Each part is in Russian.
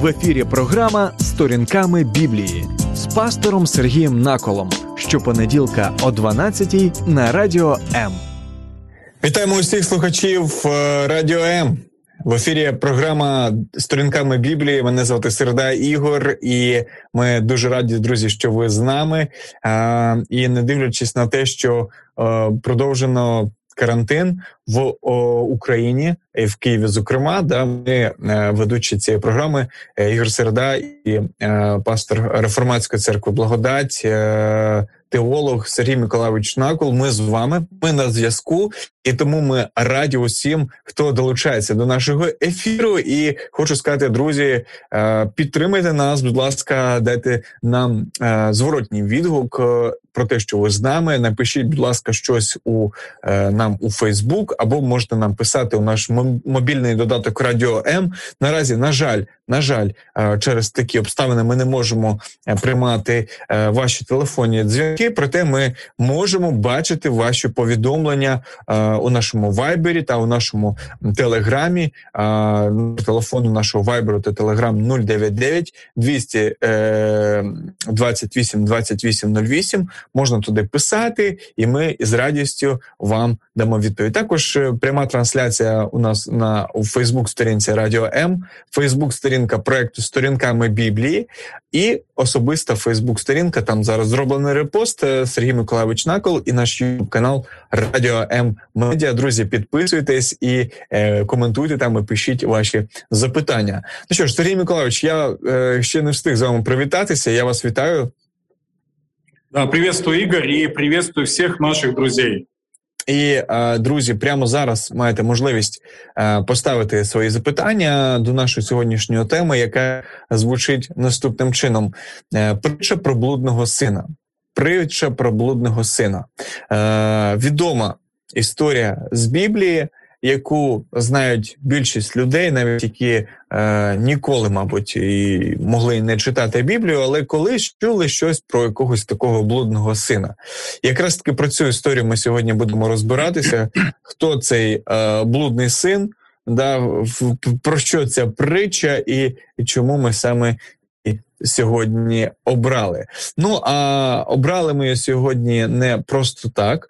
В ефірі програма Сторінками Біблії з пастором Сергієм Наколом. Щопонеділка о 12 на радіо М. Вітаємо усіх слухачів е, Радіо М. В ефірі програма Сторінками Біблії. Мене звати Середа Ігор, і ми дуже раді, друзі, що ви з нами. І не дивлячись на те, що е, продовжено карантин в Україні в Києві, зокрема, да ми е, ведучі цієї програми е, Ігор Середа і е, пастор реформатської церкви Благодать. Е, Теолог Сергій Миколаївич Накол. Ми з вами. Ми на зв'язку, і тому ми раді усім, хто долучається до нашого ефіру. І хочу сказати, друзі, е, підтримайте нас, будь ласка, дайте нам е, зворотній відгук про те, що ви з нами. Напишіть, будь ласка, щось у нам у Фейсбук, або можете нам писати у наш мобільний додаток Радіо М. Наразі, на жаль, на жаль, через такі обставини ми не можемо приймати ваші телефонні дзвінки. Проте ми можемо бачити ваші повідомлення у нашому вайбері та у нашому телеграмі. Телефону нашого вайберу та телеграм 099 200 28 28 08. Можна туди писати, і ми з радістю вам дамо відповідь. Також е, пряма трансляція у нас на у Фейсбук-сторінці Радіо М, Фейсбук-сторінка проекту Сторінками Біблії і особиста Фейсбук-сторінка. Там зараз зроблений репост е, Сергій Миколаївич Накол і наш YouTube канал Радіо М Медіа. Друзі, підписуйтесь і е, коментуйте там і пишіть ваші запитання. Ну що ж, Сергій Миколаївич, я е, ще не встиг з вами привітатися. Я вас вітаю. Да, приветствую, Игорь, и приветствую всех наших друзей. І друзі, прямо зараз маєте можливість поставити свої запитання до нашої сьогоднішньої теми, яка звучить наступним чином: е, притча про блудного сина. Притча про блудного сина. Е, відома історія з Біблії яку знають більшість людей, навіть які е, ніколи, мабуть, і могли не читати Біблію, але колись чули щось про якогось такого блудного сина. Якраз таки про цю історію ми сьогодні будемо розбиратися. Хто цей е, блудний син? Да, Про що ця притча, і, чому ми саме сьогодні обрали? Ну а обрали ми сьогодні не просто так,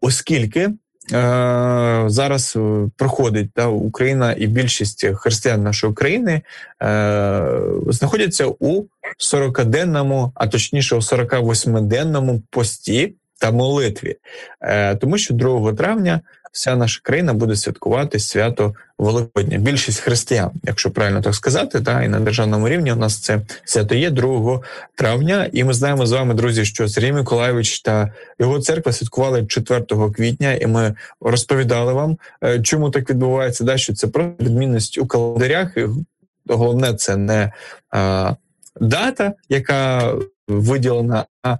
оскільки. Е, зараз е, проходить та Україна і більшість християн нашої країни е, знаходяться у 40-денному, а точніше у 48-денному пості та молитві, е, тому що 2 травня вся наша країна буде святкувати свято Великодня. Більшість християн, якщо правильно так сказати, та і на державному рівні у нас це свято є 2 травня. І ми знаємо з вами, друзі, що Сергій Миколаєвич та його церква святкували 4 квітня, і ми розповідали вам, е, чому так відбувається. Да, що це про відмінність у календарях. І Головне, це не а, дата, яка виділена, а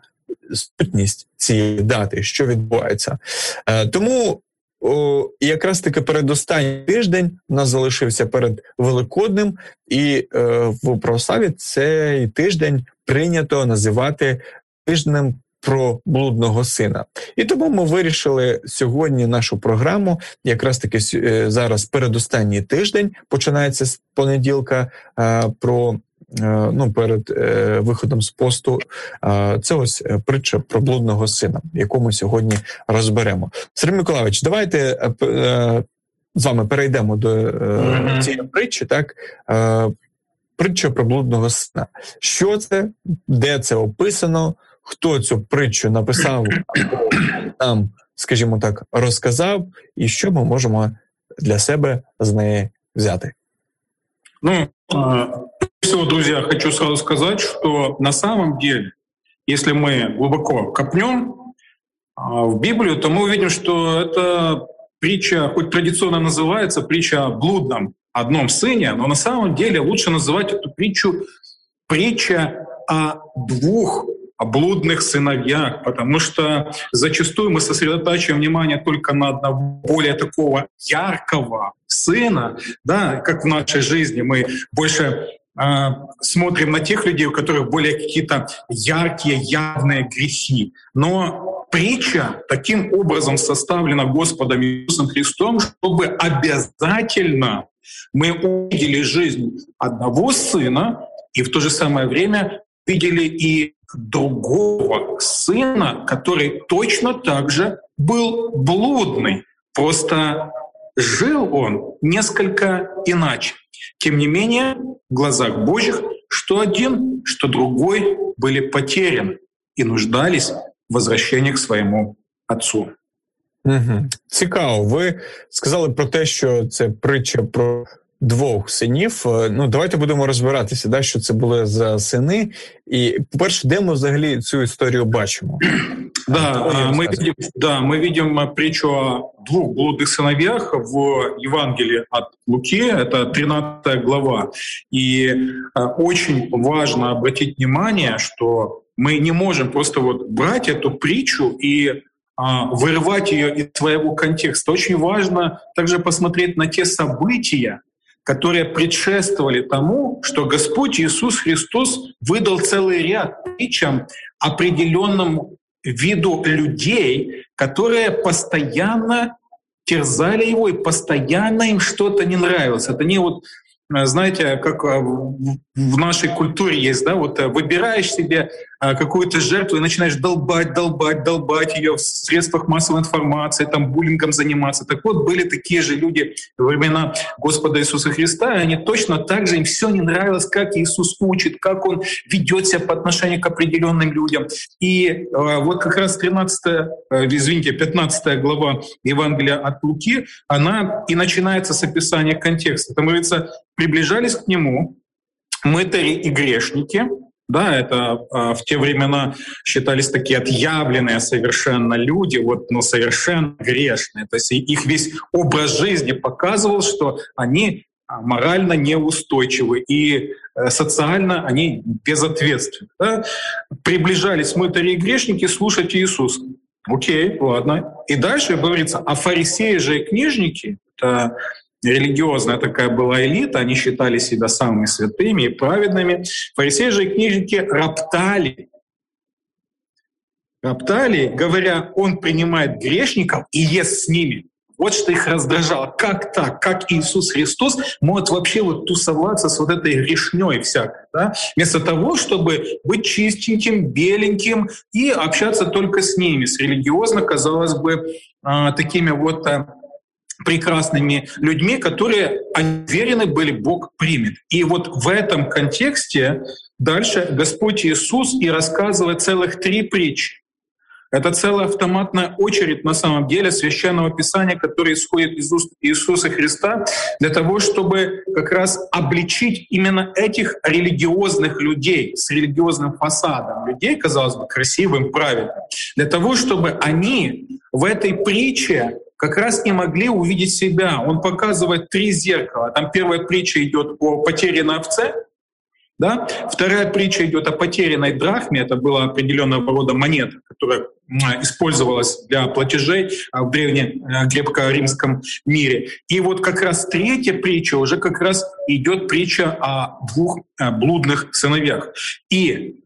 сутність цієї дати, що відбувається. Е, тому о, якраз таки передостанній тиждень у нас залишився перед Великодним, і е, в православі цей тиждень прийнято називати тижнем про блудного сина. І тому ми вирішили сьогодні нашу програму, якраз таки е, зараз передостанній тиждень починається з понеділка. Е, про ну перед е, виходом з посту. Це ось е, притча про блудного сина, яку ми сьогодні розберемо. Сергій Миколаївич, давайте з вами перейдемо до цієї притчі. Так притча про блудного сина. Що це, де це описано? Хто цю притчу написав або нам, скажімо так, розказав, і що ми можемо для себе з неї взяти? Ну, всего, друзья, хочу сразу сказать, что на самом деле, если мы глубоко копнем а, в Библию, то мы увидим, что это притча, хоть традиционно называется, притча о блудном одном сыне, но на самом деле лучше называть эту притчу притча о двух о блудных сыновьях, потому что зачастую мы сосредотачиваем внимание только на одного более такого яркого сына, да, как в нашей жизни мы больше смотрим на тех людей, у которых более какие-то яркие, явные грехи. Но притча таким образом составлена Господом Иисусом Христом, чтобы обязательно мы увидели жизнь одного сына и в то же самое время видели и другого сына, который точно так же был блудный. Просто жил он несколько иначе. Тем не менее, в глазах Божьих, что один, что другой были потеряны и нуждались в возвращении к своему отцу. Угу. Цікаво. Ви сказали про те, що це притча про двох синів. Е, ну давайте будемо розбиратися, да, що це були за сини. І по-перше, де ми взагалі цю історію бачимо? Да, мы видим, да, мы видим притчу о двух блудных сыновьях в Евангелии от Луки, это 13 глава. И очень важно обратить внимание, что мы не можем просто вот брать эту притчу и вырывать ее из своего контекста. Очень важно также посмотреть на те события, которые предшествовали тому, что Господь Иисус Христос выдал целый ряд притчам определенному виду людей, которые постоянно терзали его и постоянно им что-то не нравилось. Это не вот Э, знаете, как э, в нашей культуре есть, да, вот э, выбираешь себе какую-то жертву и начинаешь долбать, долбать, долбать ее в средствах массовой информации, там буллингом заниматься. Так вот, были такие же люди во времена Господа Иисуса Христа, и они точно так же, им все не нравилось, как Иисус учит, как Он ведет себя по отношению к определенным людям. И вот как раз 13, извините, 15 глава Евангелия от Луки, она и начинается с описания контекста. Там говорится, приближались к нему мытари и грешники, да, это э, в те времена считались такие отъявленные совершенно люди, вот, но совершенно грешные. То есть их весь образ жизни показывал, что они морально неустойчивы и э, социально они безответственны. Да? Приближались мытари и грешники слушать Иисуса. Окей, ладно. И дальше говорится, а фарисеи же и книжники, это религиозная такая была элита, они считали себя самыми святыми и праведными. Фарисеи же и книжники роптали. Роптали, говоря, он принимает грешников и ест с ними. Вот что их раздражало. Как так? Как Иисус Христос может вообще вот тусоваться с вот этой грешней всякой? Да? Вместо того, чтобы быть чистеньким, беленьким и общаться только с ними, с религиозно, казалось бы, а, такими вот а, прекрасными людьми, которые уверены были, Бог примет. И вот в этом контексте дальше Господь Иисус и рассказывает целых три притчи. Это целая автоматная очередь на самом деле священного писания, которое исходит из уст Иисуса Христа, для того, чтобы как раз обличить именно этих религиозных людей с религиозным фасадом, людей, казалось бы, красивым, правильным, для того, чтобы они в этой притче как раз и могли увидеть себя. Он показывает три зеркала. Там первая притча идет о потерянной овце, да? Вторая притча идет о потерянной драхме. Это была определенного рода монета, которая использовалась для платежей а, в древнем э, греко-римском мире. И вот как раз третья притча уже как раз идет притча о двух э, блудных сыновьях. И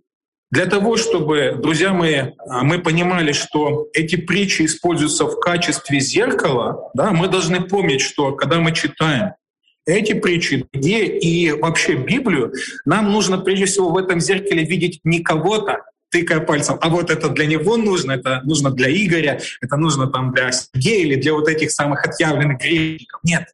для того, чтобы, друзья мои, а, мы понимали, что эти притчи используются в качестве зеркала, да, мы должны помнить, что когда мы читаем эти притчи, где и вообще Библию, нам нужно прежде всего в этом зеркале видеть не кого-то, тыкая пальцем, а вот это для него нужно, это нужно для Игоря, это нужно там для Сергея или для вот этих самых отъявленных грешников. Нет,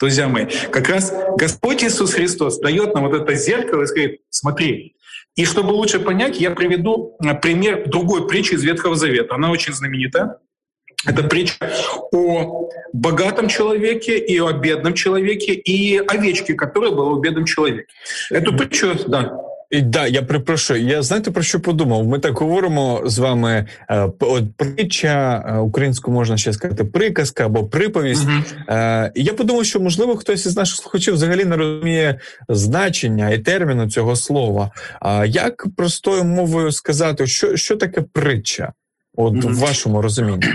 друзья мои, как раз Господь Иисус Христос дает нам вот это зеркало и говорит, смотри, и чтобы лучше понять, я приведу э, пример другой притчи из Ветхого Завета. Она очень знаменитая. Это притча о богатом человеке и о бедном человеке и овечке, которая была у бедном человеке. Эту притчу, да. І да, я припрошую. Я знаєте про що подумав? Ми так говоримо з вами. Е, от притча е, українську можна ще сказати, приказка або приповість. Uh-huh. І я подумав, що можливо хтось із наших слухачів взагалі не розуміє значення і терміну цього слова. А як простою мовою сказати, що що таке притча? От uh-huh. в вашому розумінні?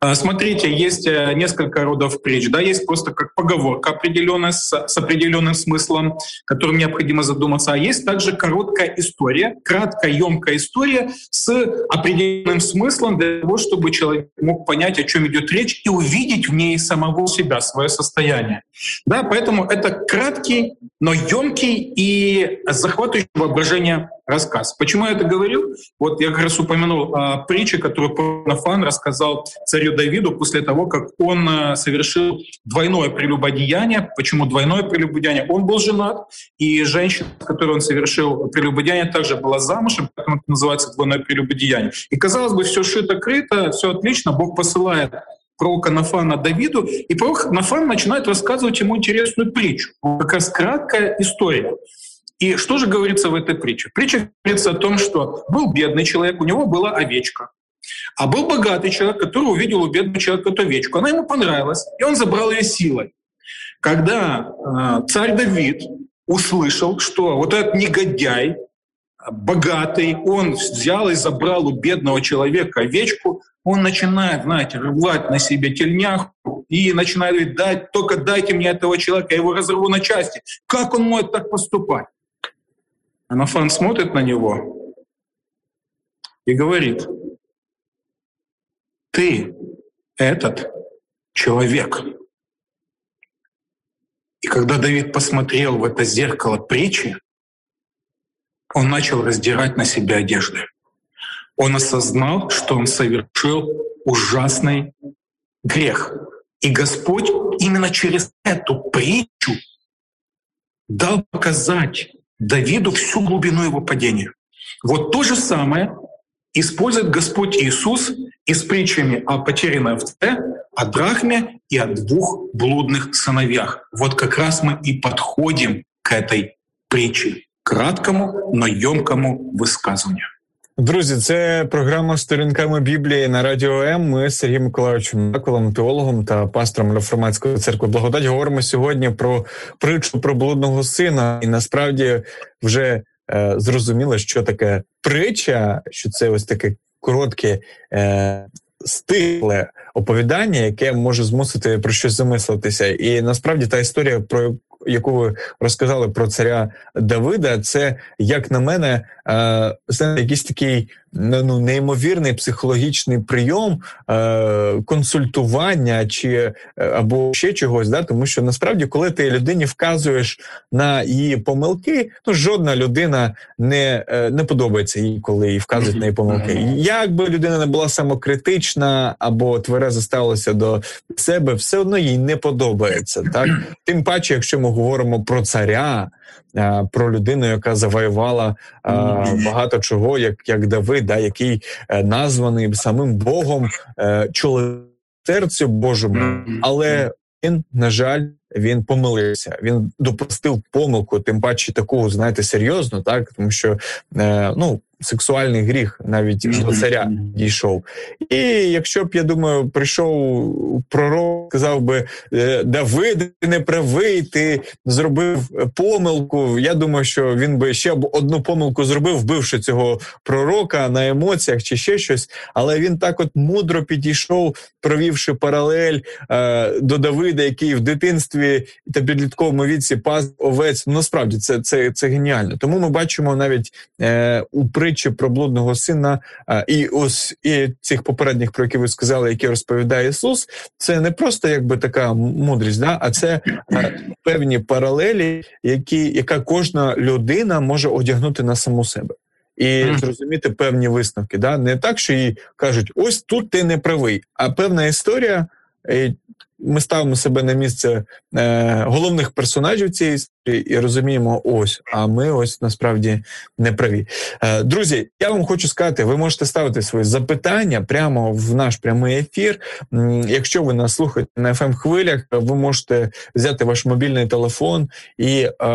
А, смотрите, есть э, несколько родов притч. Да, есть просто как поговорка определенная с, с определенным смыслом, которым необходимо задуматься. А есть также короткая история, краткая, емкая история с определенным смыслом для того, чтобы человек мог понять, о чем идет речь и увидеть в ней самого себя, свое состояние. Да, поэтому это краткий, но емкий и захватывающий воображение рассказ. Почему я это говорю? Вот я как раз упомянул а, притчу, которую Нафан рассказал царю Давиду после того, как он а, совершил двойное прелюбодеяние. Почему двойное прелюбодеяние? Он был женат, и женщина, с которой он совершил прелюбодеяние, также была замужем, поэтому это называется двойное прелюбодеяние. И казалось бы, все шито-крыто, все отлично, Бог посылает пророка Нафана Давиду, и пророк Нафан начинает рассказывать ему интересную притчу. Как раз краткая история. И что же говорится в этой притче? Притча говорится о том, что был бедный человек, у него была овечка. А был богатый человек, который увидел у бедного человека эту овечку. Она ему понравилась, и он забрал ее силой. Когда э, царь Давид услышал, что вот этот негодяй, богатый, он взял и забрал у бедного человека овечку, он начинает, знаете, рвать на себе тельняху и начинает говорить, дать, только дайте мне этого человека, я его разорву на части. Как он может так поступать? Анафан смотрит на него и говорит, ты этот человек. И когда Давид посмотрел в это зеркало притчи, он начал раздирать на себе одежды. Он осознал, что он совершил ужасный грех. И Господь именно через эту притчу дал показать Давиду всю глубину его падения. Вот то же самое использует Господь Иисус и с притчами о потерянной овце, о драхме и о двух блудных сыновьях. Вот как раз мы и подходим к этой притче, краткому, но емкому высказыванию. Друзі, це програма сторінками Біблії на радіо М. Ми з Сергієм Миколаївичем Наколом, теологом та пастором Реформатської церкви Благодать говоримо сьогодні про притчу про блудного сина, і насправді вже е, зрозуміло, що таке притча, що це ось таке коротке. Е, Стигле оповідання, яке може змусити про щось замислитися, і насправді та історія, про яку ви розказали про царя Давида, це як на мене, е, якийсь такий ну неймовірний психологічний прийом е, консультування чи е, або ще чогось, да, тому що насправді, коли ти людині вказуєш на її помилки, ну жодна людина не е, не подобається їй, коли їй вказують на її помилки. Як би людина не була самокритична або тверезо ставилася до себе, все одно їй не подобається. Так тим паче, якщо ми говоримо про царя. Про людину, яка завоювала багато чого, як як Давид, да, який е, названий самим Богом е, чоловіцерцю Божому, але він, на жаль, він помилився. Він допустив помилку, тим паче таку, знаєте, серйозну, так тому що е, ну сексуальний гріх навіть до царя дійшов. І якщо б я думаю, прийшов пророк, сказав би «Е, Давид, не правий, ти зробив помилку. Я думаю, що він би ще б одну помилку зробив, вбивши цього пророка на емоціях чи ще щось. Але він так, от мудро підійшов, провівши паралель е, до Давида, який в дитинстві та підлітковому віці пас овець. Ну, насправді це це, це геніально. Тому ми бачимо навіть е, у притчі про блудного сина, і ось і цих попередніх, про які ви сказали, які розповідає Ісус, це не просто якби така мудрість, да, а це певні паралелі, які яка кожна людина може одягнути на саму себе. І зрозуміти певні висновки. Да? Не так, що їй кажуть, ось тут ти не правий, а певна історія ми ставимо себе на місце е, головних персонажів цієї історії і розуміємо, ось, а ми ось насправді не праві. Е, друзі, я вам хочу сказати, ви можете ставити свої запитання прямо в наш прямий ефір. Якщо ви нас слухаєте на fm хвилях, ви можете взяти ваш мобільний телефон і е,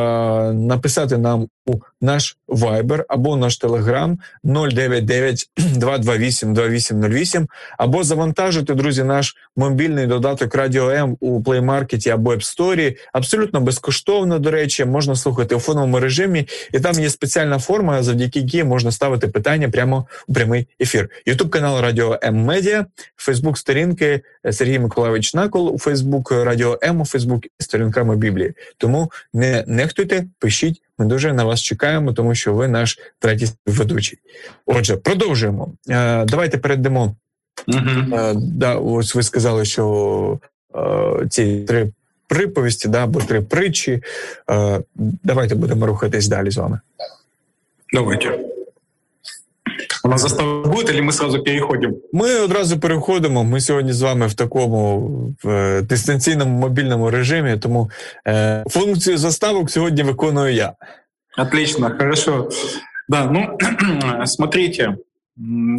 написати нам у наш Viber або наш Telegram 099 228 2808, або завантажити, друзі, наш мобільний додаток Радіо М у Play Market або App Store. Абсолютно безкоштовно, до речі, можна слухати у фоновому режимі, і там є спеціальна форма, завдяки якій можна ставити питання прямо у прямий ефір. Ютуб канал Радіо М Медіа, Фейсбук сторінки Сергій Миколаївич Накол у Фейсбук Радіо М у Фейсбук сторінками Біблії. Тому не нехтуйте, пишіть. Ми дуже на вас чекаємо, тому що ви наш третій ведучий. Отже, продовжуємо. Е, давайте перейдемо. Угу. Да, ось ви сказали, що е, ці три приповісті, да, або три притчі. Давайте будемо рухатись далі з вами. Давайте. У нас застава буде, чи ми сразу переходимо? Ми одразу переходимо. Ми сьогодні з вами в такому в дистанційному мобільному режимі, тому е, функцію заставок сьогодні виконую я. Отлично, хорошо. Да, ну, смотрите,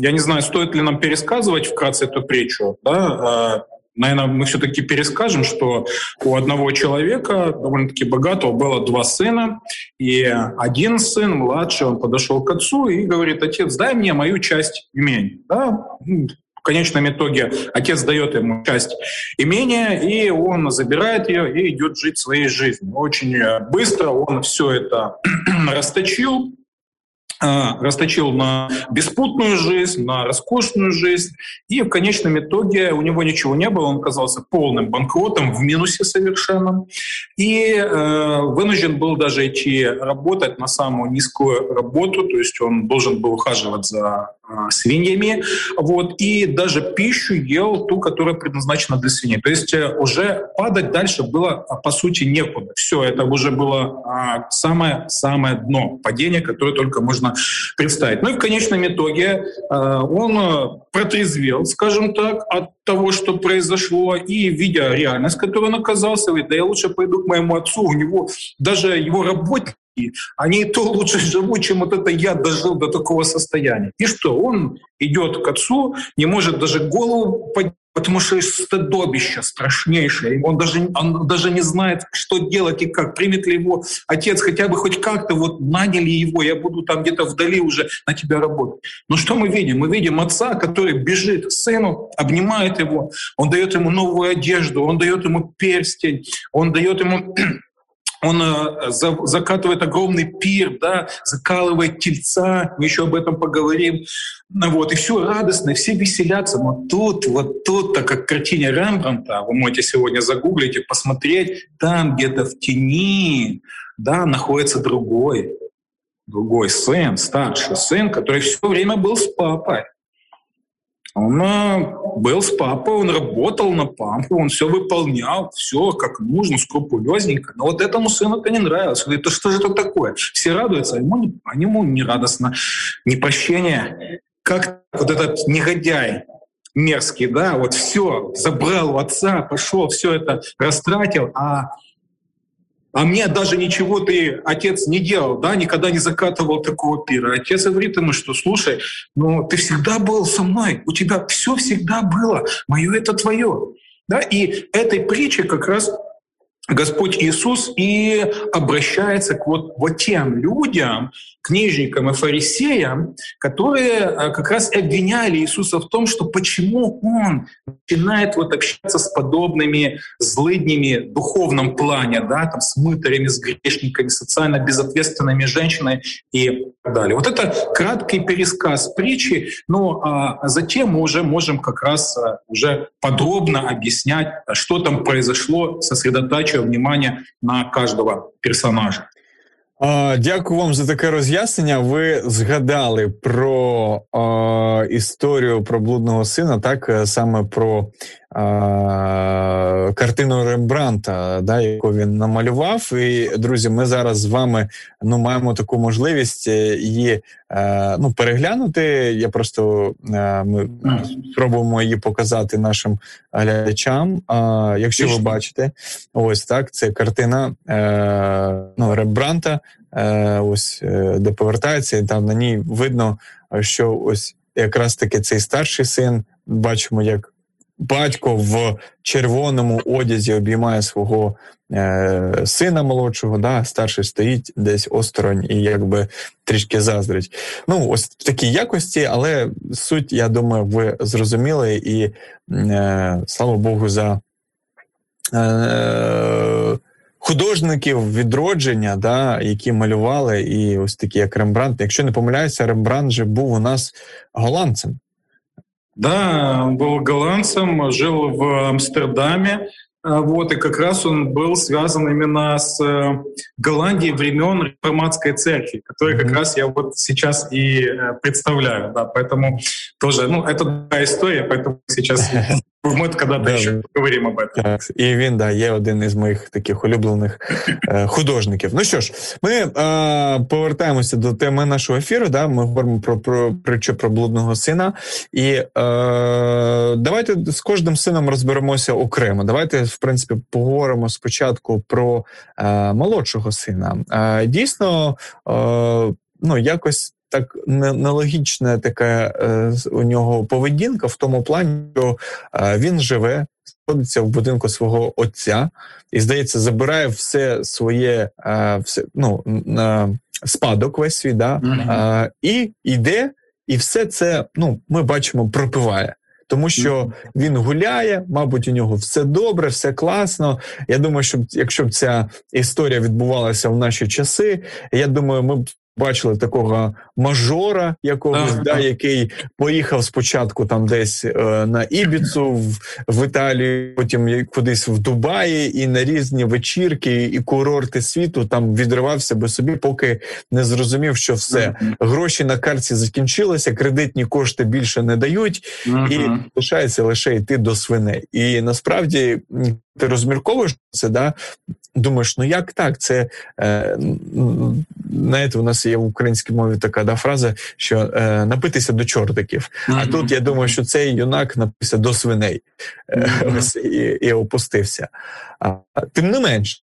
я не знаю, стоит ли нам пересказывать вкратце эту притчу, да, Наверное, мы все-таки перескажем, что у одного человека, довольно-таки богатого, было два сына, и один сын, младший, он подошел к отцу и говорит, отец, дай мне мою часть имения. Да? Ну, в конечном итоге отец дает ему часть имения, и он забирает ее и идет жить своей жизнью. Очень быстро он все это расточил, расточил на беспутную жизнь, на роскошную жизнь, и в конечном итоге у него ничего не было, он оказался полным банкротом, в минусе совершенно, и э, вынужден был даже идти работать на самую низкую работу, то есть он должен был ухаживать за свиньями, вот, и даже пищу ел ту, которая предназначена для свиней. То есть э, уже падать дальше было, по сути, некуда. Все, это уже было самое-самое дно падения, которое только можно представить. Ну и в конечном итоге э, он э, протрезвел, скажем так, от того, что произошло, и видя реальность, в которой он оказался, говорит, да я лучше пойду к моему отцу, у него даже его работники они и то лучше живут, чем вот это я дожил до такого состояния. И что? Он идет к отцу, не может даже голову поднять, потому что стыдобище страшнейшее. Он даже, он даже не знает, что делать и как. Примет ли его отец хотя бы хоть как-то, вот наняли его, я буду там где-то вдали уже на тебя работать. Но что мы видим? Мы видим отца, который бежит к сыну, обнимает его, он дает ему новую одежду, он дает ему перстень, он дает ему он э, закатывает огромный пир, да, закалывает тельца, мы еще об этом поговорим. Ну вот, и все радостно, все веселятся. Но тут, вот тут, так как в картине Рембранта, вы можете сегодня загуглить и посмотреть, там где-то в тени, да, находится другой, другой сын, старший сын, который все время был с папой. Он был с папой, он работал на пампу, он все выполнял, все как нужно, скрупулезненько. Но вот этому сыну это не нравилось. Говорит, да что же это такое? Все радуются, а ему не, а ему не радостно, не прощение. Как вот этот негодяй мерзкий, да, вот все, забрал у отца, пошел, все это растратил, а а мне даже ничего ты, отец, не делал, да, никогда не закатывал такого пира. Отец говорит ему, что, слушай, ну ты всегда был со мной, у тебя все всегда было, мое это твое. Да? И этой притче как раз Господь Иисус и обращается к вот, вот тем людям, книжникам и фарисеям, которые э, как раз обвиняли Иисуса в том, что почему Он начинает вот общаться с подобными злыднями в духовном плане, да, там, с мытарями, с грешниками, социально безответственными женщинами и так далее. Вот это краткий пересказ притчи, но а затем мы уже можем как раз э, уже подробно объяснять, что там произошло, сосредотачивая внимание на каждого персонажа. Дякую вам за таке роз'яснення. Ви згадали про е, історію про блудного сина, так саме про а, картину Рембранта, да, яку він намалював. І друзі, ми зараз з вами ну маємо таку можливість е, її е, ну переглянути. Я просто е, ми спробуємо її показати нашим глядачам. А якщо ви бачите, ось так це картина ну, Рембранта, ось де повертається, і там на ній видно, що ось якраз таки цей старший син бачимо, як батько в червоному одязі обіймає свого е, сина молодшого, да, старший стоїть десь осторонь і якби трішки заздрить. Ну, ось в такій якості, але суть, я думаю, ви зрозуміли, і е, слава Богу, за. Е, Художників відродження, да, які малювали, і ось такі, як Рембрандт. Якщо не помиляюся, Рембрандт же був у нас голландцем. Да, он был голландцем, жил в Амстердаме, а, вот, и как раз он был связан именно с э, Голландией времен реформатской церкви, которую как раз я вот сейчас и э, представляю, да, поэтому тоже, ну, это другая история, поэтому сейчас Ми когда-то да, ще поговоримо об этом. Так, І він да, є один із моїх таких улюблених е, художників. Ну що ж, ми е, повертаємося до теми нашого ефіру. Да? Ми говоримо про про притчу про блудного сина. І е, давайте з кожним сином розберемося окремо. Давайте, в принципі, поговоримо спочатку про е, молодшого сина. Е, дійсно, е, ну якось так нелогічна така е, у нього поведінка в тому плані, що е, він живе, знаходиться в будинку свого отця і, здається, забирає все своє е, все, ну, спадок весь свій, да, mm-hmm. і йде, і все це ну, ми бачимо, пропиває. Тому що він гуляє, мабуть, у нього все добре, все класно. Я думаю, що якщо б ця історія відбувалася в наші часи, я думаю, ми б Бачили такого мажора, якогось, да, який поїхав спочатку там десь е, на Ібіцу в, в Італію, потім кудись в Дубаї, і на різні вечірки і курорти світу там відривався би собі, поки не зрозумів, що все. Гроші на карті закінчилися, кредитні кошти більше не дають, і лишається лише йти до свиней. І насправді ти розмірковуєш це, да думаєш, ну як так? Це е, знаєте, у нас є в українській мові така да, фраза, що е, напитися до чортиків. Mm-hmm. А тут я думаю, що цей юнак напився до свиней mm-hmm. і, і опустився. А, Тим не менш.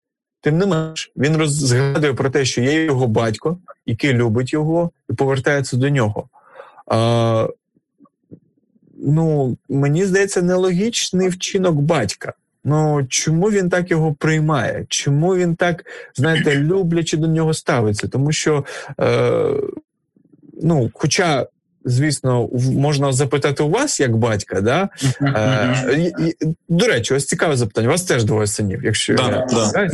Тим не менш, він розгадує про те, що є його батько, який любить його, і повертається до нього. А, Ну, мені здається, нелогічний вчинок батька. Ну чому він так його приймає? Чому він так, знаєте, люблячи до нього ставиться? Тому що, е, ну, хоча. Звісно, можна запитати у вас як батька, да? Е, До речі, ось цікаве запитання. У вас теж двоє синів, якщо да, да.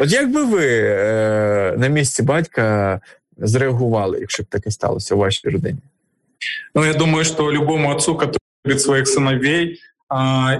От як би ви е, на місці батька зреагували, якщо б таке сталося у вашій родині? Ну, я думаю, що любому отцу, який любить своїх синовей, А,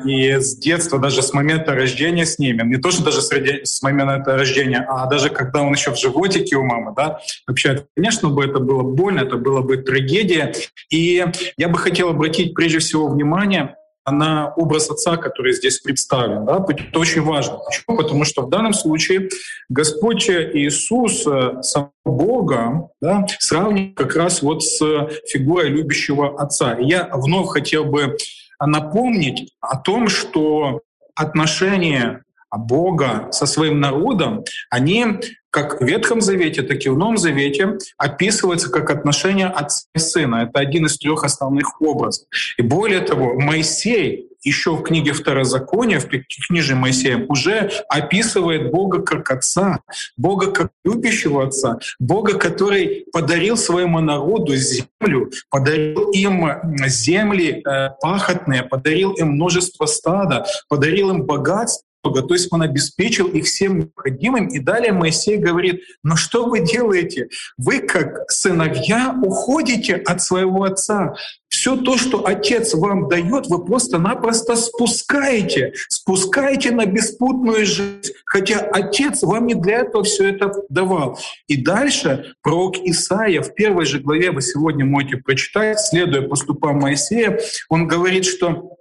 и с детства, даже с момента рождения с ними, не то, что даже с, момента рождения, а даже когда он еще в животике у мамы, да, вообще, конечно бы это было больно, это было бы трагедия. И я бы хотел обратить прежде всего внимание на образ отца, который здесь представлен. Да? Это очень важно. Почему? Потому что в данном случае Господь Иисус, э, самого Бога, да, сравнивает как раз вот с фигурой любящего отца. И я вновь хотел бы напомнить о том, что отношения Бога со своим народом, они как в Ветхом Завете, так и в Новом Завете описываются как отношения отца и сына. Это один из трех основных образов. И более того, Моисей еще в книге Второзакония, в книге Моисея, уже описывает Бога как Отца, Бога как любящего Отца, Бога, который подарил своему народу землю, подарил им земли э, пахотные, подарил им множество стада, подарил им богатство, Бога, то есть он обеспечил их всем необходимым. И далее Моисей говорит, но что вы делаете? Вы как сыновья уходите от своего отца. Все то, что отец вам дает, вы просто-напросто спускаете, спускаете на беспутную жизнь, хотя отец вам не для этого все это давал. И дальше пророк Исаия в первой же главе, вы сегодня можете прочитать, следуя поступам Моисея, он говорит, что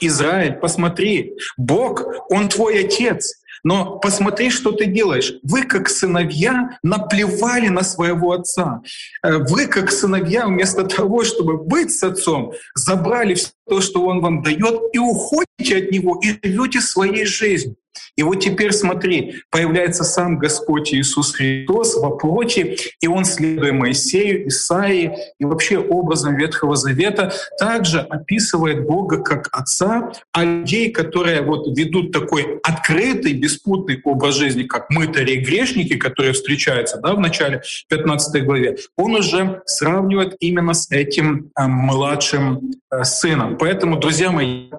Израиль, посмотри, Бог, Он твой отец. Но посмотри, что ты делаешь. Вы, как сыновья, наплевали на своего отца. Э, вы, как сыновья, вместо того, чтобы быть с отцом, забрали все то, что он вам дает, и уходите от него, и живете своей жизнью. И вот теперь смотри, появляется сам Господь Иисус Христос во плоти, и Он, следуя Моисею, Исаии и вообще образом Ветхого Завета, также описывает Бога как Отца, а людей, которые вот ведут такой открытый, беспутный образ жизни, как мытари и грешники, которые встречаются да, в начале 15 главе, Он уже сравнивает именно с этим э, младшим э, сыном. Поэтому, друзья мои,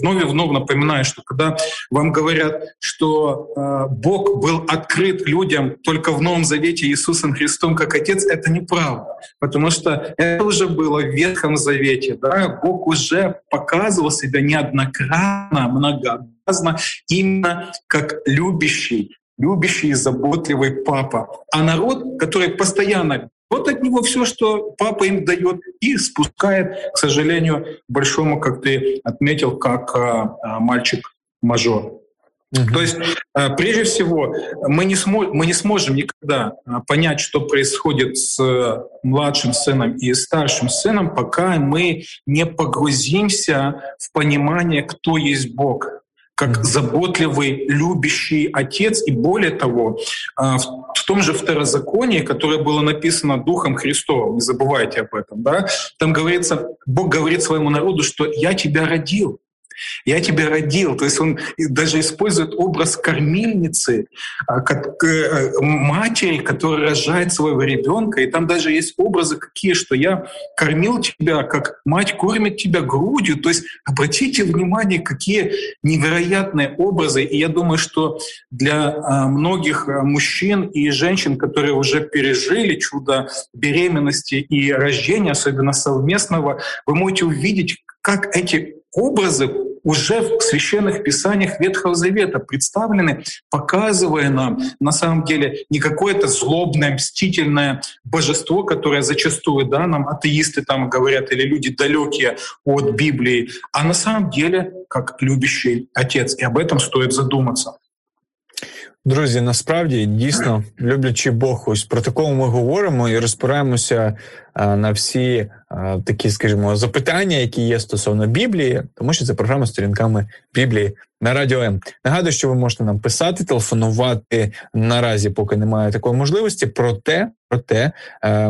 вновь и вновь напоминаю, что когда вам говорят, что э, Бог был открыт людям только в Новом Завете Иисусом Христом как Отец, это неправда. Потому что это уже было в Ветхом Завете. Да? Бог уже показывал себя неоднократно, многообразно, именно как любящий, любящий и заботливый папа. А народ, который постоянно вот от него все, что папа им дает, и спускает, к сожалению, большому, как ты отметил, как а, а, мальчик-мажор. Угу. То есть, э, прежде всего, мы не, смо- мы не сможем никогда э, понять, что происходит с э, младшим сыном и старшим сыном, пока мы не погрузимся в понимание, кто есть Бог как заботливый, любящий отец. И более того, в том же второзаконии, которое было написано Духом Христовым, не забывайте об этом, да, там говорится, Бог говорит своему народу, что «я тебя родил». Я тебя родил. То есть он даже использует образ кормильницы, а, как э, матери, которая рожает своего ребенка. И там даже есть образы какие, что я кормил тебя, как мать кормит тебя грудью. То есть обратите внимание, какие невероятные образы. И я думаю, что для а, многих а, мужчин и женщин, которые уже пережили чудо беременности и рождения, особенно совместного, вы можете увидеть, как эти образы уже в священных писаниях Ветхого Завета представлены, показывая нам на самом деле не какое-то злобное, мстительное божество, которое зачастую да, нам атеисты там говорят или люди далекие от Библии, а на самом деле как любящий Отец. И об этом стоит задуматься. Друзі, насправді дійсно люблячи Бог, ось про такому ми говоримо і розпираємося на всі такі, скажімо, запитання, які є стосовно Біблії, тому що це програма сторінками Біблії на радіо М. Нагадую, що ви можете нам писати, телефонувати наразі, поки немає такої можливості. Проте, проте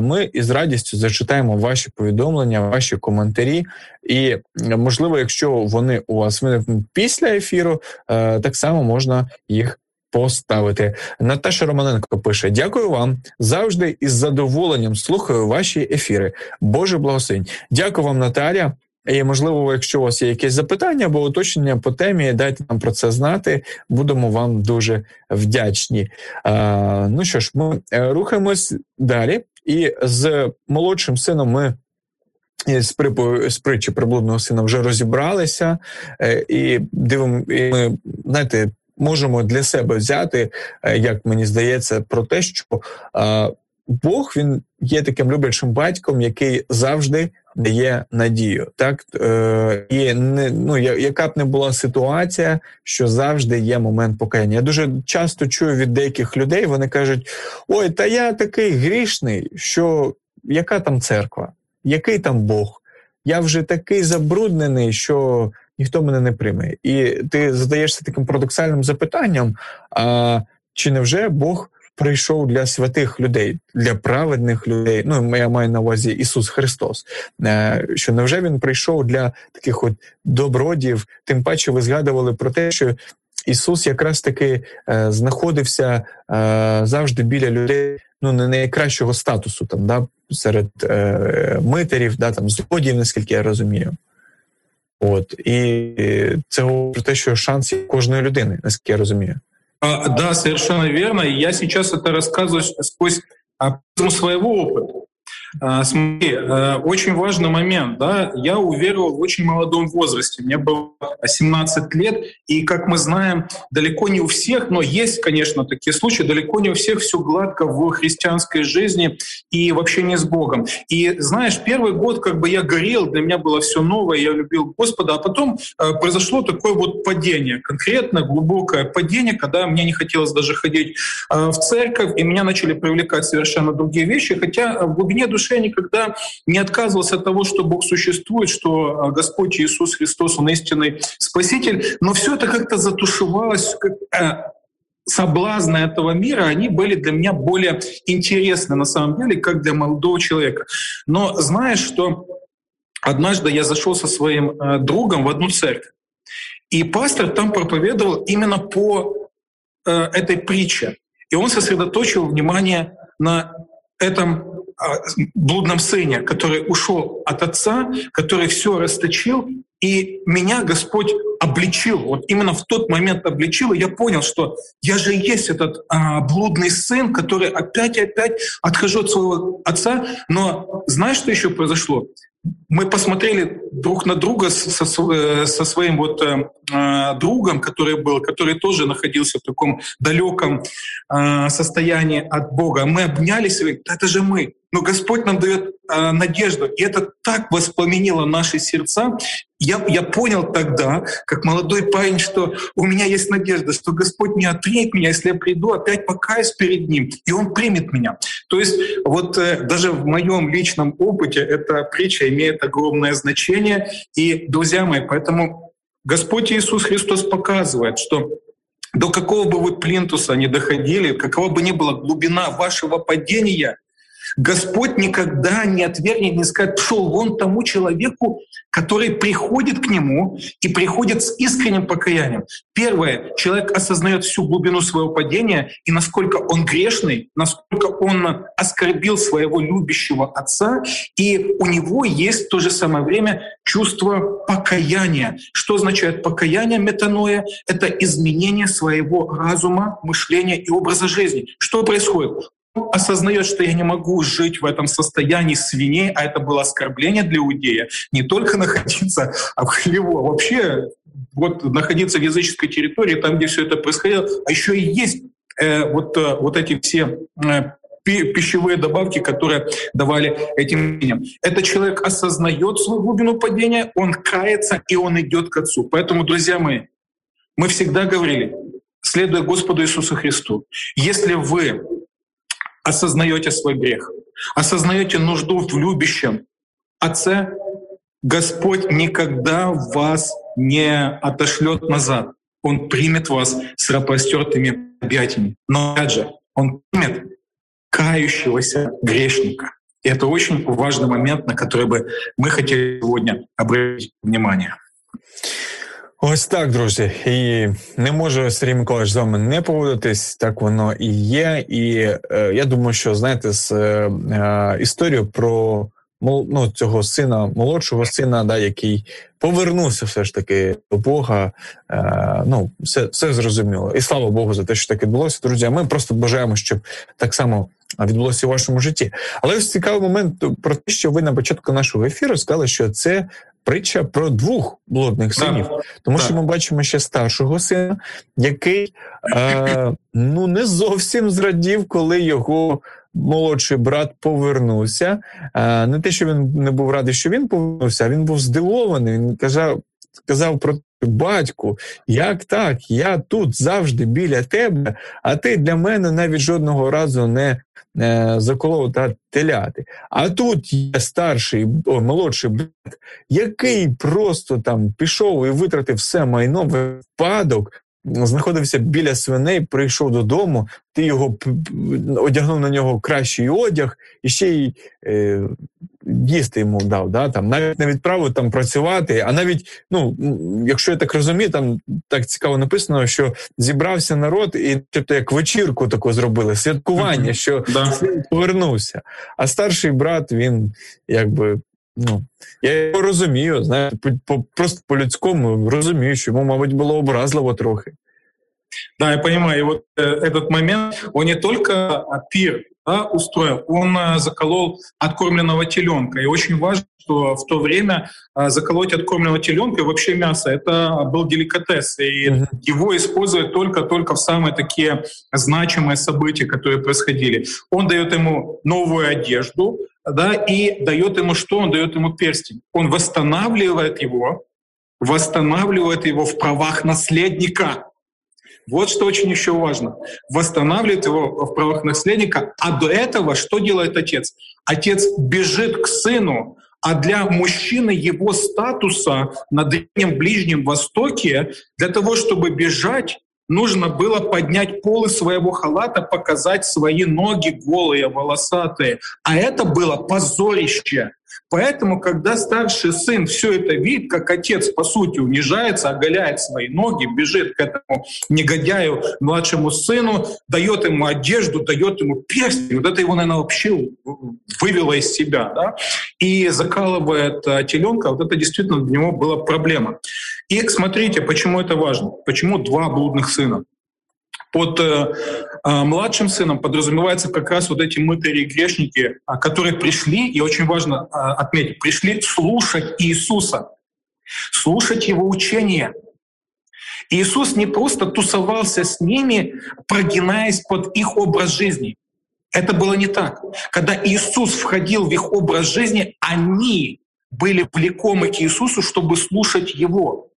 ми із радістю зачитаємо ваші повідомлення, ваші коментарі, і можливо, якщо вони у вас виникнуть після ефіру, так само можна їх поставити. Наташа Романенко пише: Дякую вам завжди із задоволенням слухаю ваші ефіри. Боже благословень. Дякую вам, Наталя. І можливо, якщо у вас є якесь запитання або уточнення по темі, дайте нам про це знати. Будемо вам дуже вдячні. А, Ну що ж, ми е, рухаємось далі, і з молодшим сином ми. З з притчі приблудного сина вже розібралися, е, і дивимо, і ми знаєте, можемо для себе взяти, е, як мені здається, про те, що Бог він є таким люблячим батьком, який завжди дає надію. Так е, і не ну яка б не була ситуація, що завжди є момент покаяння. Я дуже часто чую від деяких людей, вони кажуть: ой, та я такий грішний, що яка там церква, який там Бог? Я вже такий забруднений, що ніхто мене не прийме. І ти задаєшся таким парадоксальним запитанням: а чи не вже Бог прийшов для святих людей, для праведних людей? Ну, я маю на увазі Ісус Христос. Е, що невже Він прийшов для таких от добродів? Тим паче ви згадували про те, що. Ісус якраз таки е, знаходився е, завжди біля людей, ну не найкращого статусу, там да серед е, митерів, да там злодіїв, наскільки я розумію. От і це про те, що шанс кожної людини, наскільки я розумію. А, да, совершенно верно. И я сейчас это рассказываю сквозь призму своего опыта. А, смотри, э, очень важный момент, да, я уверовал в очень молодом возрасте, мне было 17 лет, и, как мы знаем, далеко не у всех, но есть, конечно, такие случаи, далеко не у всех все гладко в христианской жизни и в общении с Богом. И, знаешь, первый год как бы я горел, для меня было все новое, я любил Господа, а потом э, произошло такое вот падение, конкретно глубокое падение, когда мне не хотелось даже ходить э, в церковь, и меня начали привлекать совершенно другие вещи, хотя в глубине души я никогда не отказывался от того, что Бог существует, что а, Господь Иисус Христос, Он истинный Спаситель, но все это как-то затушевалось, э, соблазны этого мира, они были для меня более интересны на самом деле, как для молодого человека. Но знаешь, что однажды я зашел со своим э, другом в одну церковь, и пастор там проповедовал именно по э, этой притче. И он сосредоточил внимание на этом блудном сыне, который ушел от отца, который все расточил, и меня Господь обличил, вот именно в тот момент обличил, и я понял, что я же есть этот а, блудный сын, который опять и опять отхожу от своего отца. Но знаешь, что еще произошло? Мы посмотрели друг на друга со, э, со своим вот э, э, другом, который был, который тоже находился в таком далеком э, состоянии от Бога. Мы обнялись и говорим, это же мы. Но Господь нам дает э, надежду. И это так воспламенило наши сердца. Я, я понял тогда, как молодой парень, что у меня есть надежда, что Господь не отринет меня, если я приду, опять покаюсь перед Ним, и Он примет меня. То есть вот э, даже в моем личном опыте эта притча имеет огромное значение. И, друзья мои, поэтому Господь Иисус Христос показывает, что до какого бы вы плинтуса не доходили, какова бы ни была глубина вашего падения, Господь никогда не отвергнет, не скажет, пшел вон тому человеку, который приходит к нему и приходит с искренним покаянием. Первое, человек осознает всю глубину своего падения и насколько он грешный, насколько он оскорбил своего любящего отца, и у него есть в то же самое время чувство покаяния. Что означает покаяние метаноя? Это изменение своего разума, мышления и образа жизни. Что происходит? Осознает, что я не могу жить в этом состоянии свиней, а это было оскорбление для иудея, не только находиться а в хлеву, а вообще вот находиться в языческой территории, там, где все это происходило, а еще и есть э, вот, э, вот эти все э, пищевые добавки, которые давали этим людям. Этот человек осознает свою глубину падения, он кается и он идет к Отцу. Поэтому, друзья мои, мы всегда говорили, следуя Господу Иисусу Христу, если вы осознаете свой грех, осознаете нужду в любящем Отце, Господь никогда вас не отошлет назад. Он примет вас с распростертыми объятиями. Но опять же, Он примет кающегося грешника. И это очень важный момент, на который бы мы хотели сегодня обратить внимание. Ось так, друзі, і не можу Сергій Миколаївич з вами не поводитись. Так воно і є. І е, я думаю, що знаєте, з е, е історію про ну, цього сина, молодшого сина, да, який повернувся все ж таки до Бога. Е, Ну, все все зрозуміло. І слава Богу за те, що так відбулося. Друзі, ми просто бажаємо, щоб так само відбулося у вашому житті. Але ось цікавий момент про те, що ви на початку нашого ефіру сказали, що це притча про двох блудних синів, тому що ми бачимо ще старшого сина, який е, ну не зовсім зрадів, коли його. Молодший брат повернувся. Е, не те, що він не був радий, що він повернувся, а він був здивований. Він казав казав про батьку, як так? Я тут завжди біля тебе, а ти для мене навіть жодного разу не е, заколов та теляти. А тут є старший о, молодший брат, який просто там пішов і витратив все майно випадок. Знаходився біля свиней, прийшов додому, ти його одягнув на нього кращий одяг і ще й е, їсти йому дав, да, там навіть не відправив там працювати. А навіть, ну якщо я так розумію, там так цікаво написано, що зібрався народ, і тобто як вечірку таку зробили, святкування, що да. повернувся. А старший брат він якби. Ну, я його розумію, знаєте, по, по, просто по-людському розумію, що йому, мабуть, було образливо трохи. Да, я понимаю. И вот э, этот момент, он не только пир да, устроил. Он э, заколол откормленного теленка. И очень важно, что в то время э, заколоть откормленного теленка и вообще мясо — это был деликатес. И uh-huh. его используют только-только в самые такие значимые события, которые происходили. Он дает ему новую одежду, да, и дает ему что? Он дает ему перстень. Он восстанавливает его, восстанавливает его в правах наследника. Вот что очень еще важно. Восстанавливает его в правах наследника. А до этого что делает отец? Отец бежит к сыну, а для мужчины его статуса на Древнем Ближнем Востоке, для того, чтобы бежать, нужно было поднять полы своего халата, показать свои ноги голые, волосатые. А это было позорище. Поэтому, когда старший сын все это видит, как отец, по сути, унижается, оголяет свои ноги, бежит к этому негодяю, младшему сыну, дает ему одежду, дает ему перстень, вот это его, наверное, вообще вывело из себя, да? и закалывает э, теленка, вот это действительно для него была проблема. И смотрите, почему это важно, почему два блудных сына. Под э, э, младшим сыном подразумевается как раз вот эти мытари и грешники, а, которые пришли, и очень важно э, отметить, пришли слушать Иисуса, слушать Его учения. Иисус не просто тусовался с ними, прогинаясь под их образ жизни. Это было не так. Когда Иисус входил в их образ жизни, они были влекомы к Иисусу, чтобы слушать Его.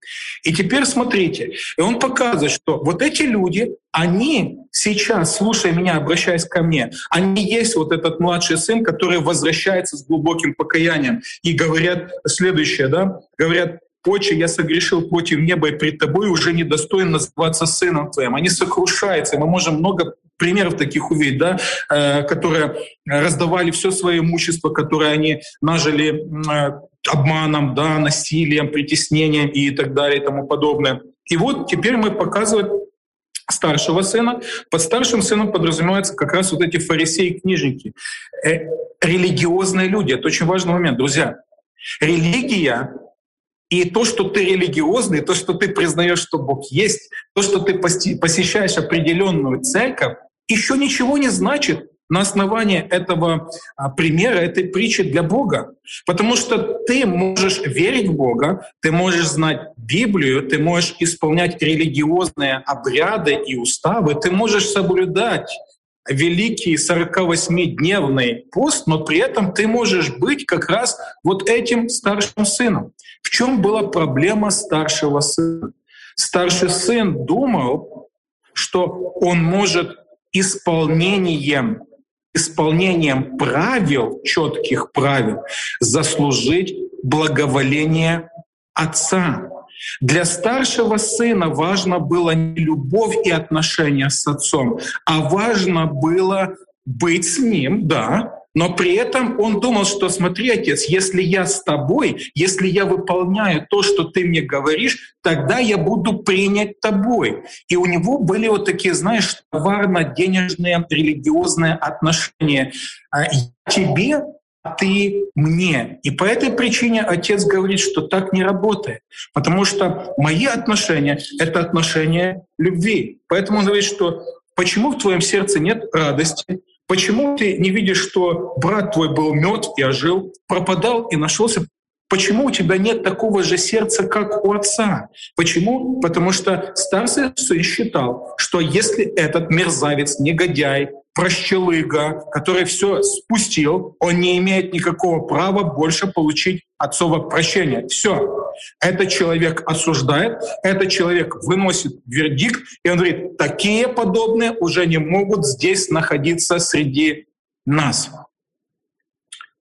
И теперь смотрите, и он показывает, что вот эти люди, они сейчас, слушая меня, обращаясь ко мне, они есть вот этот младший сын, который возвращается с глубоким покаянием и говорят следующее, да, говорят, «Отче, я согрешил против неба и пред тобой уже недостоин называться сыном твоим». Они сокрушаются, и мы можем много примеров таких увидеть, да, э, которые раздавали все свое имущество, которое они нажили э, обманом, да, насилием, притеснением и так далее и тому подобное. И вот теперь мы показываем старшего сына. Под старшим сыном подразумеваются как раз вот эти фарисеи-книжники. Э, религиозные люди. Это очень важный момент, друзья. Религия и то, что ты религиозный, то, что ты признаешь, что Бог есть, то, что ты посещаешь определенную церковь, еще ничего не значит на основании этого а, примера, этой притчи для Бога. Потому что ты можешь верить в Бога, ты можешь знать Библию, ты можешь исполнять религиозные обряды и уставы, ты можешь соблюдать великий 48-дневный пост, но при этом ты можешь быть как раз вот этим старшим сыном. В чем была проблема старшего сына? Старший сын думал, что он может исполнением, исполнением правил, четких правил, заслужить благоволение отца. Для старшего сына важно было не любовь и отношения с отцом, а важно было быть с ним, да, но при этом он думал, что смотри, отец, если я с тобой, если я выполняю то, что ты мне говоришь, тогда я буду принять тобой. И у него были вот такие, знаешь, товарно-денежные религиозные отношения. «А тебе, а ты мне. И по этой причине отец говорит, что так не работает. Потому что мои отношения — это отношения любви. Поэтому он говорит, что почему в твоем сердце нет радости, Почему ты не видишь, что брат твой был мертв и ожил, пропадал и нашелся? Почему у тебя нет такого же сердца, как у отца? Почему? Потому что старший сын считал, что если этот мерзавец, негодяй, прощелыга, который все спустил, он не имеет никакого права больше получить отцово прощение. Все. Этот человек осуждает, этот человек выносит вердикт, и он говорит, такие подобные уже не могут здесь находиться среди нас.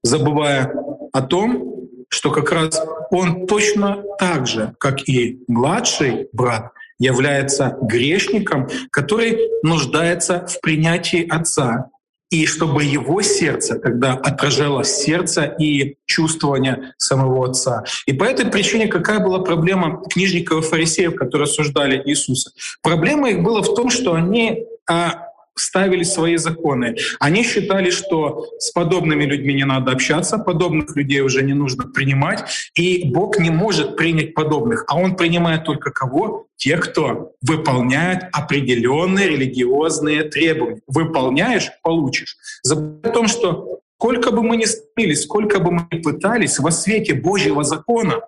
Забывая о том, что как раз он точно так же, как и младший брат, является грешником, который нуждается в принятии Отца, и чтобы его сердце тогда отражало сердце и чувствование самого Отца. И по этой причине какая была проблема книжников и фарисеев, которые осуждали Иисуса? Проблема их была в том, что они а, ставили свои законы. Они считали, что с подобными людьми не надо общаться, подобных людей уже не нужно принимать, и Бог не может принять подобных, а Он принимает только кого? Те, кто выполняет определенные религиозные требования. Выполняешь — получишь. Забудь о том, что сколько бы мы ни стремились, сколько бы мы ни пытались во свете Божьего закона,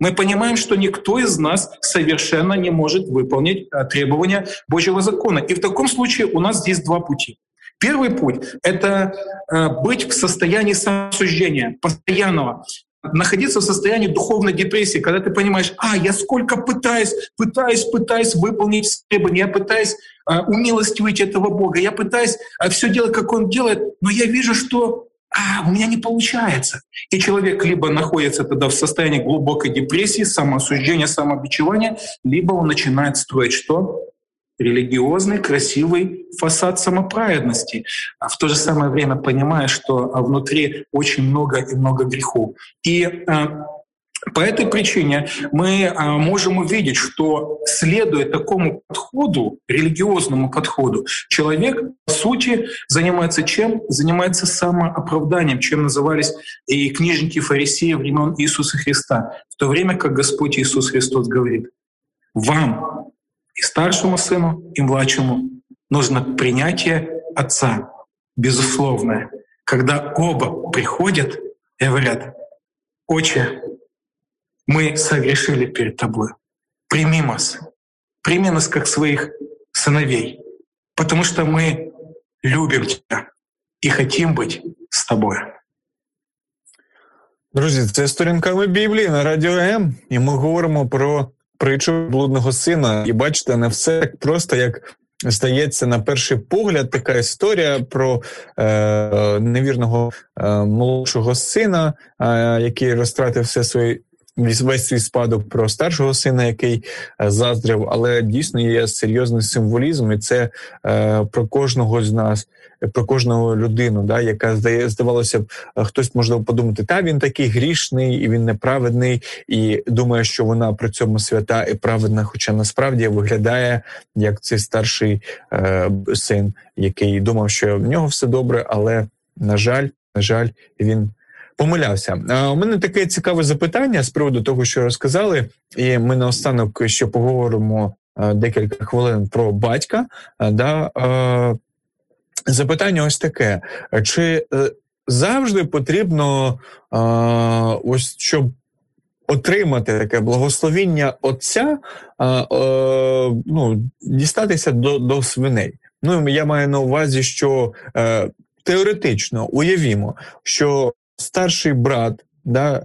мы понимаем, что никто из нас совершенно не может выполнить э, требования Божьего закона. И в таком случае у нас здесь два пути. Первый путь — это э, быть в состоянии самосуждения, постоянного, находиться в состоянии духовной депрессии, когда ты понимаешь, а, я сколько пытаюсь, пытаюсь, пытаюсь выполнить требования, я пытаюсь э, умилостивить этого Бога, я пытаюсь все делать, как Он делает, но я вижу, что а у меня не получается. И человек либо находится тогда в состоянии глубокой депрессии, самоосуждения, самобичевания, либо он начинает строить что? религиозный, красивый фасад самоправедности, а в то же самое время понимая, что внутри очень много и много грехов. И а, по этой причине мы а, можем увидеть, что следуя такому подходу, религиозному подходу, человек, по сути, занимается чем? Занимается самооправданием, чем назывались и книжники фарисеи времен Иисуса Христа, в то время как Господь Иисус Христос говорит, вам и старшему сыну, и младшему нужно принятие Отца, безусловное. Когда оба приходят и говорят, «Отче, мы согрешили перед Тобой. Прими нас. Прими нас как своих сыновей, потому что мы любим Тебя і хотім бути з тобою. Друзі, це сторінками Біблії на радіо М, і ми говоримо про притчу блудного сина. І бачите, не все так просто, як здається, на перший погляд, така історія про е, невірного е, молодшого сина, е, який розтратив все своє весь свій спадок про старшого сина, який е, заздрив, але дійсно є серйозний символізм, і це е, про кожного з нас, про кожного людину, да, яка здає, здавалося б, е, хтось можливо подумати, та він такий грішний і він неправедний, і думає, що вона при цьому свята і праведна, хоча насправді виглядає як цей старший син, який думав, що в нього все добре, але на жаль, на жаль, він помилявся. У мене таке цікаве запитання з приводу того, що розказали, і ми наостанок ще поговоримо декілька хвилин про батька. Да, Запитання ось таке: чи е, завжди потрібно ось щоб отримати таке благословіння Отця, ну, дістатися до, до свиней? Ну я маю на увазі, що е, теоретично уявімо, що старший брат. Да,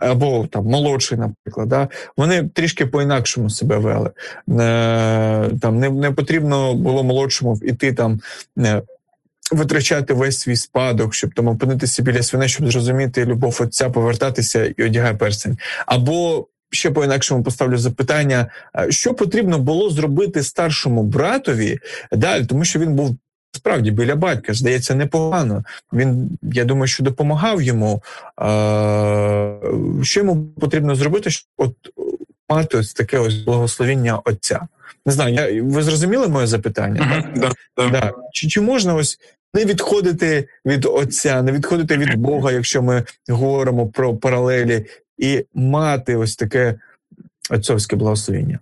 Або там молодший, наприклад, да, вони трішки по-інакшому себе вели. Е, там Не не потрібно було молодшому іти там е, витрачати весь свій спадок, щоб там опинитися біля свиней, щоб зрозуміти любов отця, повертатися і одягає персень. Або ще по інакшому поставлю запитання, що потрібно було зробити старшому братові далі, тому що він був справді біля батька, здається, непогано. Він, я думаю, що допомагав йому. Що йому потрібно зробити, щоб от мати ось таке ось благословіння Отця? Не знаю, я, ви зрозуміли моє запитання? Да, да. Да. Чи, чи можна ось не відходити від Отця, не відходити від Бога, якщо ми говоримо про паралелі, і мати ось таке отцовське благословіння?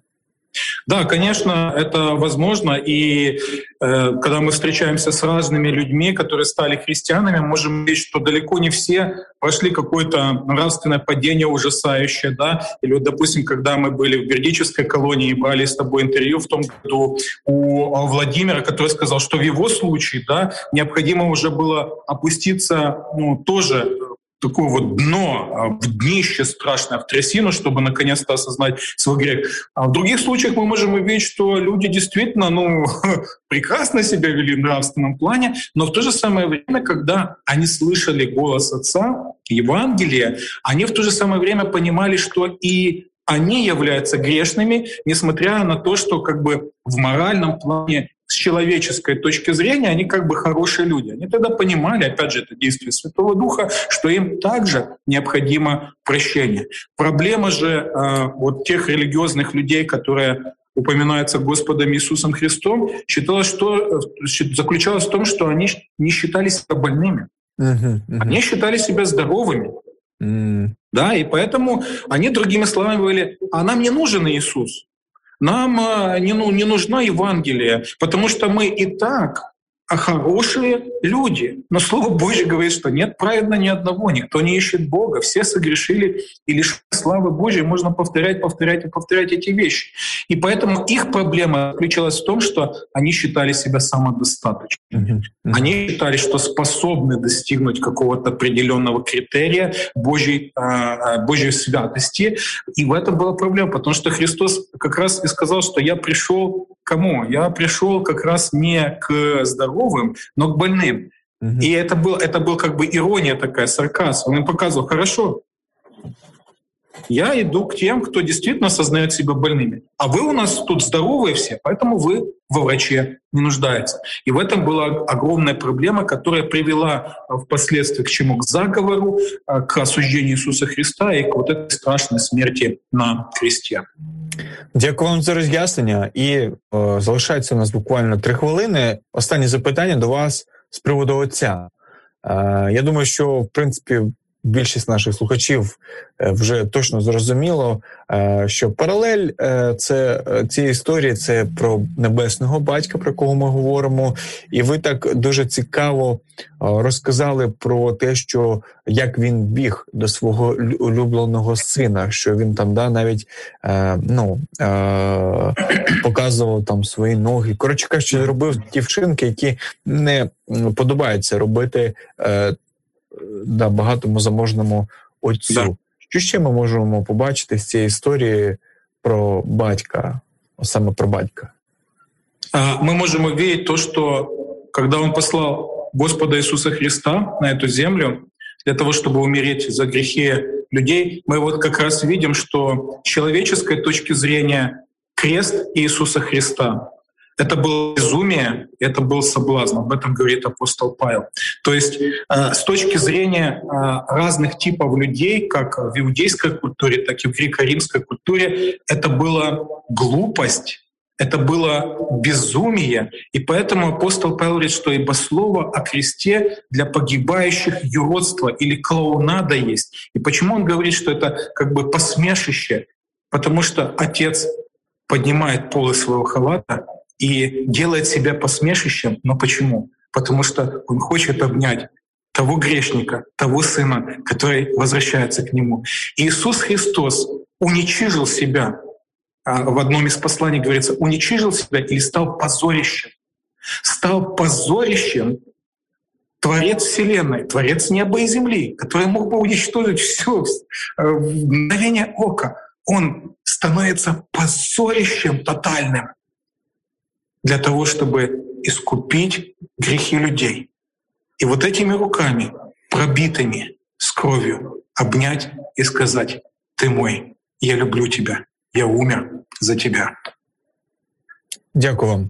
Да, конечно, это возможно. И э, когда мы встречаемся с разными людьми, которые стали христианами, можем видеть, что далеко не все прошли какое-то нравственное падение ужасающее. Да? Или вот, допустим, когда мы были в Бердической колонии и брали с тобой интервью в том году у Владимира, который сказал, что в его случае да, необходимо уже было опуститься ну, тоже такое вот дно, а, в днище страшное, в трясину, чтобы наконец-то осознать свой грех. А в других случаях мы можем увидеть, что люди действительно ну, прекрасно себя вели в нравственном плане, но в то же самое время, когда они слышали голос Отца, Евангелие, они в то же самое время понимали, что и они являются грешными, несмотря на то, что как бы в моральном плане с человеческой точки зрения они как бы хорошие люди. Они тогда понимали, опять же, это действие Святого Духа, что им также необходимо прощение. Проблема же э, вот тех религиозных людей, которые упоминается Господом Иисусом Христом, считалось, что заключалось в том, что они не считали себя больными. Uh-huh, uh-huh. Они считали себя здоровыми. Uh-huh. Да, и поэтому они другими словами говорили, а нам не нужен Иисус. Нам не, ну, не нужна Евангелие, потому что мы и так а хорошие люди. Но Слово Божье говорит, что нет праведно ни одного, никто не ищет Бога, все согрешили, и лишь славы Божьей можно повторять, повторять и повторять эти вещи. И поэтому их проблема заключалась в том, что они считали себя самодостаточными. Они считали, что способны достигнуть какого-то определенного критерия Божьей, а, а, Божьей святости. И в этом была проблема, потому что Христос как раз и сказал, что я пришел кому? Я пришел как раз не к здоровым, но к больным. Угу. И это был, это был как бы ирония такая, сарказм. Он им показывал, хорошо, я иду к тем, кто действительно осознает себя больными. А вы у нас тут здоровые все, поэтому вы во враче не нуждаетесь. И в этом была огромная проблема, которая привела впоследствии к чему? К заговору, а, к осуждению Иисуса Христа и к вот этой страшной смерти на кресте. Дякую вам за роз'яснення. І о, залишається у нас буквально три хвилини. Останнє запитання до вас з приводу отця. Е, я думаю, що в принципі більшість наших слухачів е, вже точно зрозуміло, е, що паралель е, це цієї історії це про небесного батька, про кого ми говоримо, і ви так дуже цікаво розказали про те, що як він біг до свого улюбленого сина, що він там да навіть ну показував там свої ноги. Коротше кажучи, робив ті вчинки, які не подобається робити да, багатому заможному отцю. Да. Що ще ми можемо побачити з цієї історії про батька, саме про батька? Мы можем увидеть то, что когда Он послал Господа Иисуса Христа на эту землю для того, чтобы умереть за грехи людей, мы вот как раз видим, что с человеческой точки зрения крест Иисуса Христа это было безумие, это был соблазн. Об этом говорит апостол Павел. То есть э, с точки зрения э, разных типов людей, как в иудейской культуре, так и в греко-римской культуре, это была глупость, это было безумие. И поэтому апостол Павел говорит, что ибо слово о кресте для погибающих юродство или клоунада есть. И почему он говорит, что это как бы посмешище? Потому что отец поднимает полы своего халата и делает себя посмешищем. Но почему? Потому что он хочет обнять того грешника, того сына, который возвращается к нему. Иисус Христос уничижил себя. А в одном из посланий говорится, уничижил себя или стал позорищем. Стал позорищем Творец Вселенной, Творец неба и земли, который мог бы уничтожить все в мгновение ока. Он становится позорищем тотальным для того, чтобы искупить грехи людей. И вот этими руками, пробитыми с кровью, обнять и сказать, «Ты мой, я люблю тебя, я умер за тебя». Дякую вам,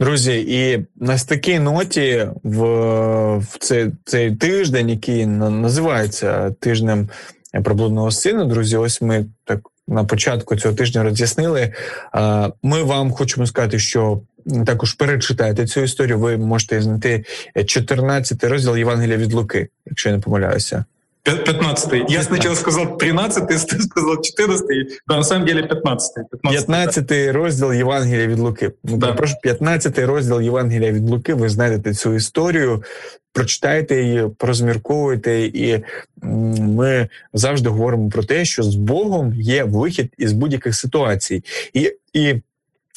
друзі. І на такій ноті в, в цей цей тиждень, який називається тижнем проблудного сина, друзі, ось ми так на початку цього тижня роз'яснили. Ми вам хочемо сказати, що також перечитайте цю історію. Ви можете знайти 14 розділ Євангелія від Луки, якщо я не помиляюся. 15. Я сначала сказал 13, ты сказал 14, да, на самом деле 15. 15, 15 да. розділ Євангелія від Луки. Ну, да. Прошу, 15 розділ Євангелія від Луки, ви знайдете цю історію, прочитайте її, порозмірковуйте, і ми завжди говоримо про те, що з Богом є вихід із будь-яких ситуацій. І, і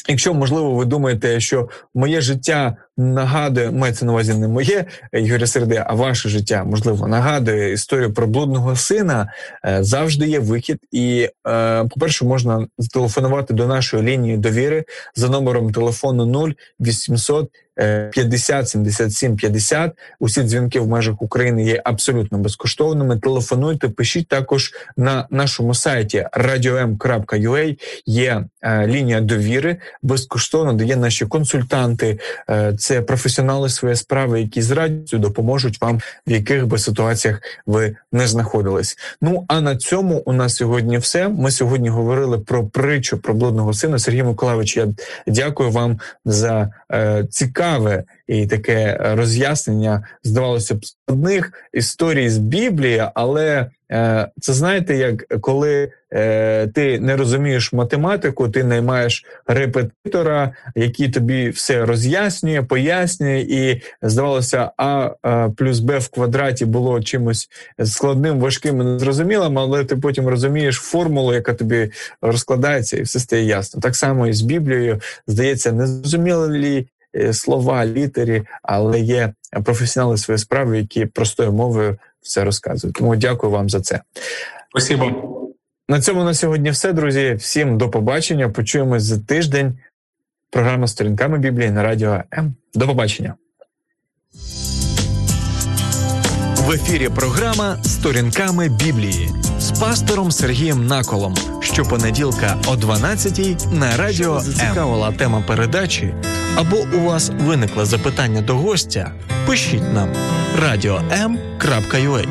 Якщо можливо ви думаєте, що моє життя нагадує, мається на увазі не моє Ігоря Середи, а ваше життя можливо нагадує історію про блудного сина, е, завжди є вихід. І, е, по-перше, можна зателефонувати до нашої лінії довіри за номером телефону 0 800 50 77 50. Усі дзвінки в межах України є абсолютно безкоштовними. Телефонуйте, пишіть також на нашому сайті radio.m.ua є е, лінія довіри безкоштовно, де є наші консультанти, е, це професіонали своєї справи, які з радістю допоможуть вам, в яких би ситуаціях ви не знаходились. Ну а на цьому у нас сьогодні все. Ми сьогодні говорили про притчу про блудного сина. Сергій Миколаївич, я дякую вам за е, цікаве і таке роз'яснення. Здавалося б, складних історій з Біблії, але е, це знаєте, як коли е, ти не розумієш математику, ти наймаєш репетитора, який тобі все роз'яснює, пояснює, і здавалося, а, а плюс Б в квадраті було чимось складним, важким і незрозумілим, але ти потім розумієш формулу, яка тобі розкладається, і все стає ясно. Так само і з Біблією здається, незрозумілі Е, слова, літері, але є професіонали своєї справи, які простою мовою все розказують. Тому дякую вам за це. Спасибо. На цьому на сьогодні все, друзі. Всім до побачення. Почуємось за тиждень. Програма сторінками Біблії на радіо М. До побачення. В ефірі програма Сторінками Біблії з пастором Сергієм Наколом. Щопонеділка о 12-й на радіо М. зацікавила тема передачі або у вас виникло запитання до гостя, пишіть нам radio.m.ua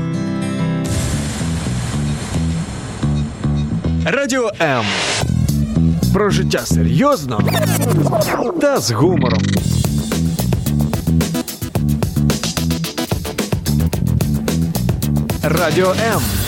Радіо М. Про життя серйозно та з гумором. Радіо М.